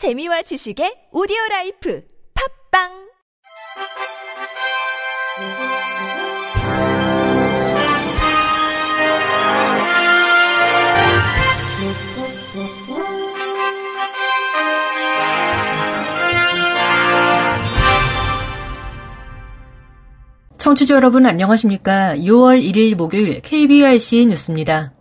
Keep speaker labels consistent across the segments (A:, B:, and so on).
A: 재미와 지식의 오디오 라이프 팝빵
B: 청취자 여러분 안녕하십니까? 6월 1일 목요일 KBRC 뉴스입니다.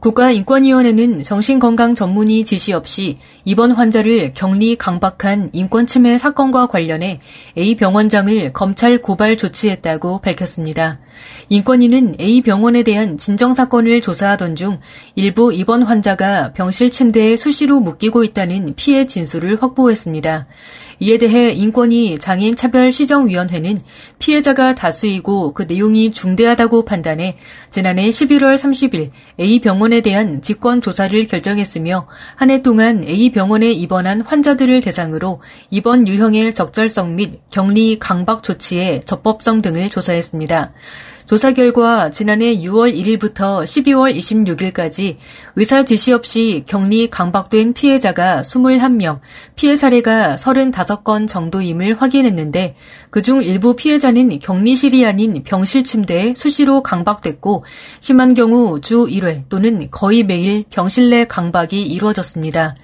B: 국가인권위원회는 정신건강 전문의 지시 없이 입원 환자를 격리 강박한 인권침해 사건과 관련해 A 병원장을 검찰 고발 조치했다고 밝혔습니다. 인권위는 A 병원에 대한 진정 사건을 조사하던 중 일부 입원 환자가 병실 침대에 수시로 묶이고 있다는 피해 진술을 확보했습니다. 이에 대해 인권위 장애인 차별 시정위원회는 피해자가 다수이고 그 내용이 중대하다고 판단해 지난해 11월 30일 A 병원에 대한 직권 조사를 결정했으며 한 해 동안 A 병원에 입원한 환자들을 대상으로 입원 유형의 적절성 및 격리 강박 조치의 적법성 등을 조사했습니다. 조사 결과 지난해 6월 1일부터 12월 26일까지 의사 지시 없이 격리 강박된 피해자가 21명, 피해 사례가 35건 정도임을 확인했는데 그중 일부 피해자는 격리실이 아닌 병실 침대에 수시로 강박됐고 심한 경우 주 1회 또는 거의 매일 병실 내 강박이 이루어졌습니다.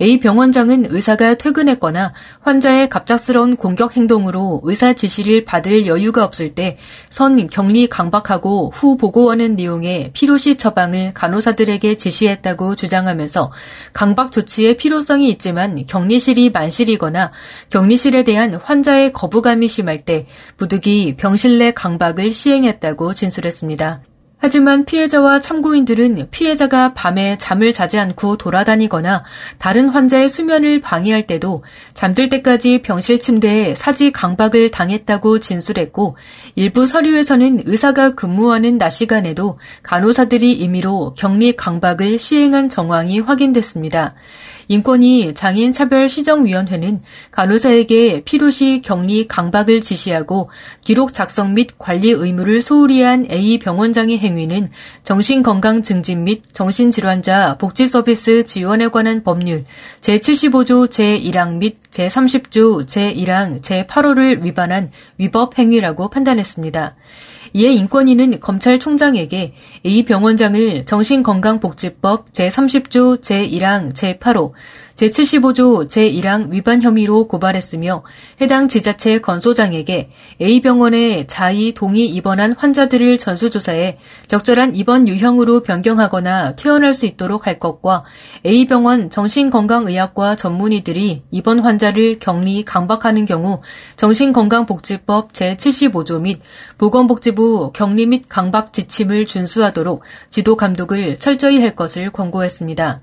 B: A 병원장은 의사가 퇴근했거나 환자의 갑작스러운 공격 행동으로 의사 지시를 받을 여유가 없을 때 선 격리 강박하고 후 보고하는 내용의 필요시 처방을 간호사들에게 지시했다고 주장하면서 강박 조치의 필요성이 있지만 격리실이 만실이거나 격리실에 대한 환자의 거부감이 심할 때 부득이 병실 내 강박을 시행했다고 진술했습니다. 하지만 피해자와 참고인들은 피해자가 밤에 잠을 자지 않고 돌아다니거나 다른 환자의 수면을 방해할 때도 잠들 때까지 병실 침대에 사지 강박을 당했다고 진술했고 일부 서류에서는 의사가 근무하는 낮 시간에도 간호사들이 임의로 격리 강박을 시행한 정황이 확인됐습니다. 인권위 장애인 차별 시정위원회는 간호사에게 필요시 격리 강박을 지시하고 기록 작성 및 관리 의무를 소홀히 한 A 병원장의 행위는 정신건강 증진 및 정신질환자 복지 서비스 지원에 관한 법률 제75조 제1항 및 제30조 제1항 제8호를 위반한 위법 행위라고 판단했습니다. 이에 인권위는 검찰총장에게 A 병원장을 정신건강복지법 제30조 제1항 제8호 제75조 제1항 위반 혐의로 고발했으며 해당 지자체 건소장에게 A병원에 자의 동의 입원한 환자들을 전수조사해 적절한 입원 유형으로 변경하거나 퇴원할 수 있도록 할 것과 A병원 정신건강의학과 전문의들이 입원 환자를 격리 강박하는 경우 정신건강복지법 제75조 및 보건복지부 격리 및 강박 지침을 준수하도록 지도 감독을 철저히 할 것을 권고했습니다.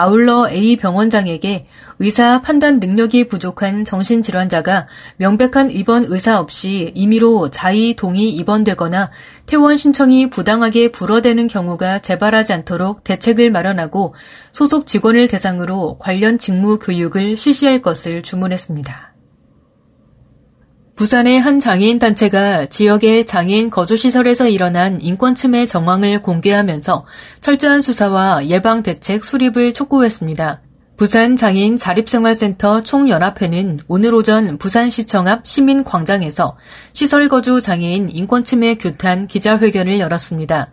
B: 아울러 A 병원장에게 의사 판단 능력이 부족한 정신질환자가 명백한 입원 의사 없이 임의로 자의 동의 입원되거나 퇴원 신청이 부당하게 불어대는 경우가 재발하지 않도록 대책을 마련하고 소속 직원을 대상으로 관련 직무 교육을 실시할 것을 주문했습니다. 부산의 한 장애인 단체가 지역의 장애인 거주시설에서 일어난 인권침해 정황을 공개하면서 철저한 수사와 예방 대책 수립을 촉구했습니다. 부산 장애인 자립생활센터 총연합회는 오늘 오전 부산시청 앞 시민광장에서 시설 거주 장애인 인권침해 규탄 기자회견을 열었습니다.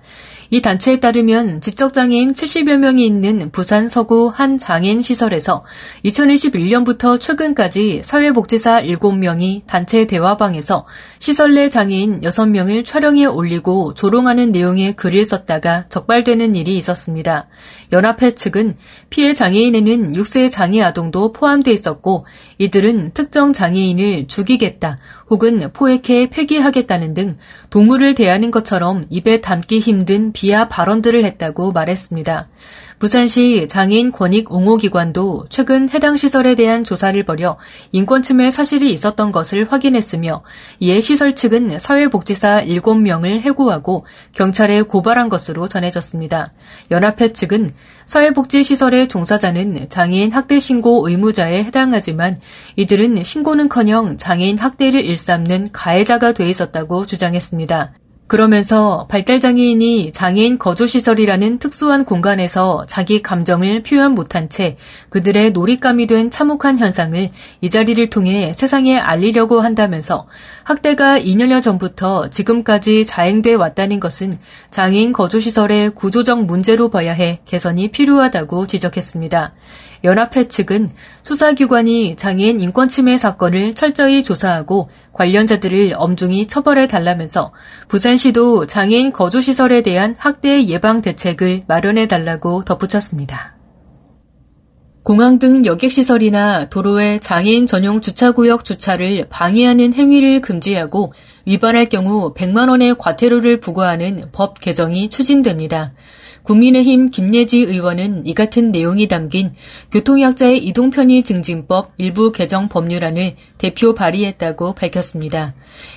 B: 이 단체에 따르면 지적장애인 70여 명이 있는 부산 서구 한 장애인 시설에서 2021년부터 최근까지 사회복지사 7명이 단체 대화방에서 시설 내 장애인 6명을 촬영해 올리고 조롱하는 내용의 글을 썼다가 적발되는 일이 있었습니다. 연합회 측은 피해 장애인에는 6세 장애 아동도 포함돼 있었고 이들은 특정 장애인을 죽이겠다 혹은 포획해 폐기하겠다는 등 동물을 대하는 것처럼 입에 담기 힘든 비하 발언들을 했다고 말했습니다. 부산시 장애인 권익 옹호 기관도 최근 해당 시설에 대한 조사를 벌여 인권 침해 사실이 있었던 것을 확인했으며 이에 시설 측은 사회복지사 7명을 해고하고 경찰에 고발한 것으로 전해졌습니다. 연합회 측은 사회복지시설의 종사자는 장애인 학대 신고 의무자에 해당하지만 이들은 신고는커녕 장애인 학대를 일삼는 가해자가 돼 있었다고 주장했습니다. 그러면서 발달장애인이 장애인 거주시설이라는 특수한 공간에서 자기 감정을 표현 못한 채 그들의 놀잇감이 된 참혹한 현상을 이 자리를 통해 세상에 알리려고 한다면서 학대가 2년여 전부터 지금까지 자행돼 왔다는 것은 장애인 거주시설의 구조적 문제로 봐야 해 개선이 필요하다고 지적했습니다. 연합회 측은 수사기관이 장애인 인권 침해 사건을 철저히 조사하고 관련자들을 엄중히 처벌해 달라면서 부산시도 장애인 거주시설에 대한 학대 예방 대책을 마련해 달라고 덧붙였습니다. 공항 등 여객시설이나 도로의 장애인 전용 주차구역 주차를 방해하는 행위를 금지하고 위반할 경우 100만 원의 과태료를 부과하는 법 개정이 추진됩니다. 국민의힘 김예지 의원은 이 같은 내용이 담긴 교통약자의 이동편의 증진법 일부 개정 법률안을 대표 발의했다고 밝혔습니다.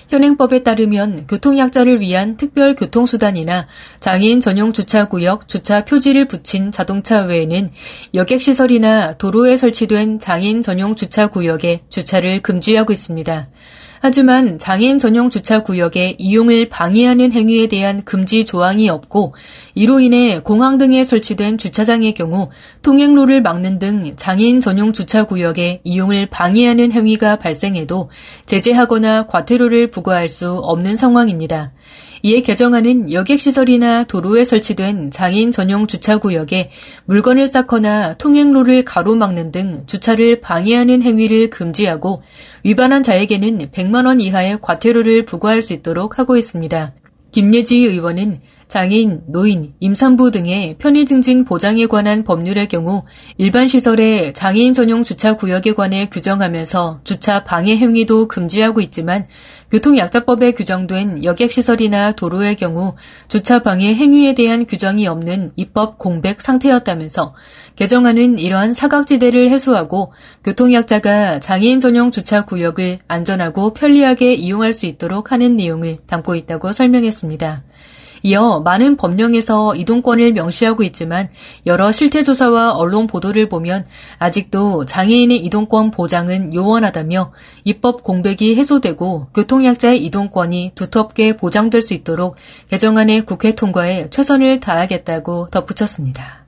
B: 현행법에 따르면 교통약자를 위한 특별 교통수단이나 장애인 전용 주차구역 주차 표지를 붙인 자동차 외에는 여객시설이나 도로에 설치된 장애인 전용 주차구역에 주차를 금지하고 있습니다. 하지만 장애인 전용 주차 구역의 이용을 방해하는 행위에 대한 금지 조항이 없고 이로 인해 공항 등에 설치된 주차장의 경우 통행로를 막는 등 장애인 전용 주차 구역의 이용을 방해하는 행위가 발생해도 제재하거나 과태료를 부과할 수 없는 상황입니다. 이에 개정안은 여객시설이나 도로에 설치된 장애인 전용 주차구역에 물건을 쌓거나 통행로를 가로막는 등 주차를 방해하는 행위를 금지하고 위반한 자에게는 100만원 이하의 과태료를 부과할 수 있도록 하고 있습니다. 김예지 의원은 장애인, 노인, 임산부 등의 편의 증진 보장에 관한 법률의 경우 일반 시설의 장애인 전용 주차 구역에 관해 규정하면서 주차 방해 행위도 금지하고 있지만 교통약자법에 규정된 여객시설이나 도로의 경우 주차 방해 행위에 대한 규정이 없는 입법 공백 상태였다면서 개정안은 이러한 사각지대를 해소하고 교통약자가 장애인 전용 주차 구역을 안전하고 편리하게 이용할 수 있도록 하는 내용을 담고 있다고 설명했습니다. 이어 많은 법령에서 이동권을 명시하고 있지만 여러 실태 조사와 언론 보도를 보면 아직도 장애인의 이동권 보장은 요원하다며 입법 공백이 해소되고 교통약자의 이동권이 두텁게 보장될 수 있도록 개정안의 국회 통과에 최선을 다하겠다고 덧붙였습니다.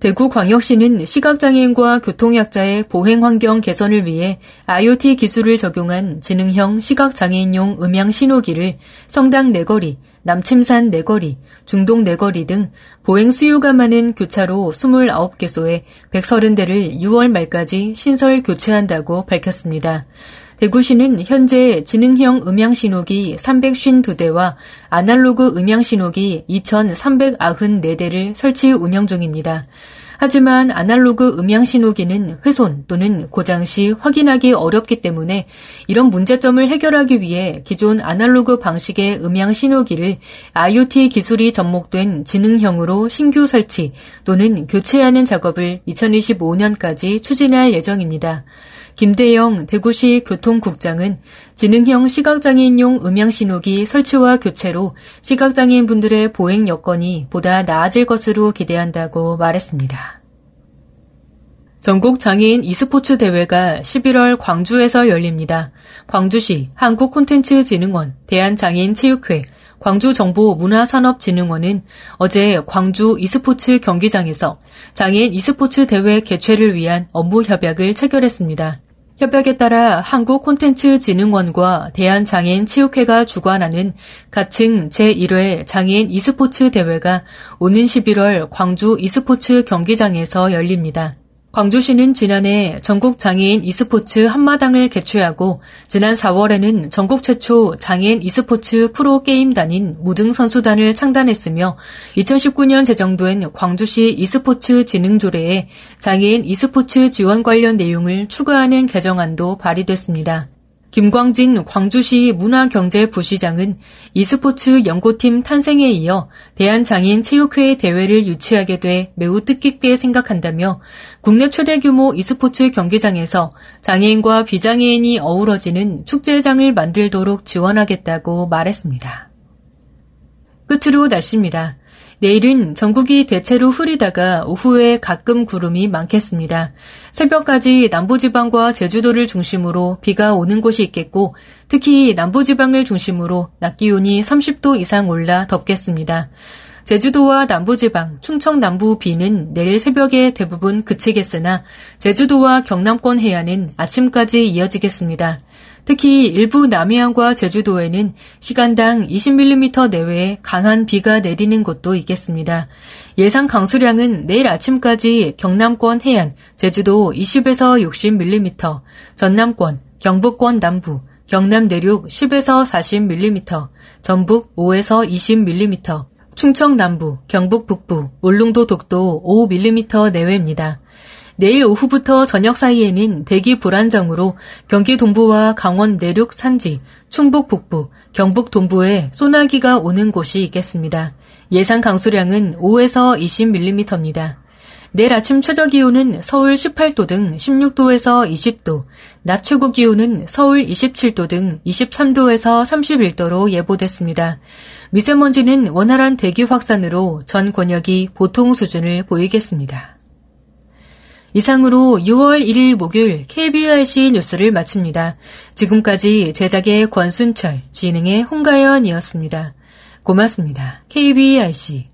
B: 대구광역시는 시각장애인과 교통약자의 보행 환경 개선을 위해 IoT 기술을 적용한 지능형 시각장애인용 음향 신호기를 성당 내거리, 남침산 내거리, 중동 내거리 등 보행 수요가 많은 교차로 29개소에 130대를 6월 말까지 신설 교체한다고 밝혔습니다. 대구시는 현재 지능형 음향신호기 352대와 아날로그 음향신호기 2,394대를 설치 운영 중입니다. 하지만 아날로그 음향 신호기는 훼손 또는 고장 시 확인하기 어렵기 때문에 이런 문제점을 해결하기 위해 기존 아날로그 방식의 음향 신호기를 IoT 기술이 접목된 지능형으로 신규 설치 또는 교체하는 작업을 2025년까지 추진할 예정입니다. 김대영 대구시 교통국장은 지능형 시각장애인용 음향신호기 설치와 교체로 시각장애인분들의 보행 여건이 보다 나아질 것으로 기대한다고 말했습니다. 전국 장애인 e스포츠 대회가 11월 광주에서 열립니다. 광주시 한국콘텐츠진흥원, 대한장애인체육회, 광주정보문화산업진흥원은 어제 광주 e스포츠 경기장에서 장애인 e스포츠 대회 개최를 위한 업무 협약을 체결했습니다. 협약에 따라 한국콘텐츠진흥원과 대한장애인체육회가 주관하는 가칭 제1회 장애인 e스포츠 대회가 오는 11월 광주 e스포츠 경기장에서 열립니다. 광주시는 지난해 전국 장애인 e스포츠 한마당을 개최하고 지난 4월에는 전국 최초 장애인 e스포츠 프로 게임단인 무등 선수단을 창단했으며 2019년 제정된 광주시 e스포츠 진흥조례에 장애인 e스포츠 지원 관련 내용을 추가하는 개정안도 발의됐습니다. 김광진 광주시 문화경제부시장은 e스포츠 연구팀 탄생에 이어 대한장애인체육회 대회를 유치하게 돼 매우 뜻깊게 생각한다며 국내 최대 규모 e스포츠 경기장에서 장애인과 비장애인이 어우러지는 축제장을 만들도록 지원하겠다고 말했습니다. 끝으로 날씨입니다. 내일은 전국이 대체로 흐리다가 오후에 가끔 구름이 많겠습니다. 새벽까지 남부지방과 제주도를 중심으로 비가 오는 곳이 있겠고 특히 남부지방을 중심으로 낮 기온이 30도 이상 올라 덥겠습니다. 제주도와 남부지방, 충청 남부 비는 내일 새벽에 대부분 그치겠으나 제주도와 경남권 해안은 아침까지 이어지겠습니다. 특히 일부 남해안과 제주도에는 시간당 20mm 내외의 강한 비가 내리는 곳도 있겠습니다. 예상 강수량은 내일 아침까지 경남권 해안, 제주도 20에서 60mm, 전남권, 경북권 남부, 경남 내륙 10에서 40mm, 전북 5에서 20mm, 충청 남부, 경북 북부, 울릉도 독도 5mm 내외입니다. 내일 오후부터 저녁 사이에는 대기 불안정으로 경기 동부와 강원 내륙 산지, 충북 북부, 경북 동부에 소나기가 오는 곳이 있겠습니다. 예상 강수량은 5에서 20mm입니다. 내일 아침 최저 기온은 서울 18도 등 16도에서 20도, 낮 최고 기온은 서울 27도 등 23도에서 31도로 예보됐습니다. 미세먼지는 원활한 대기 확산으로 전 권역이 보통 수준을 보이겠습니다. 이상으로 6월 1일 목요일 KBRC 뉴스를 마칩니다. 지금까지 제작의 권순철, 진행의 홍가연이었습니다. 고맙습니다. KBRC.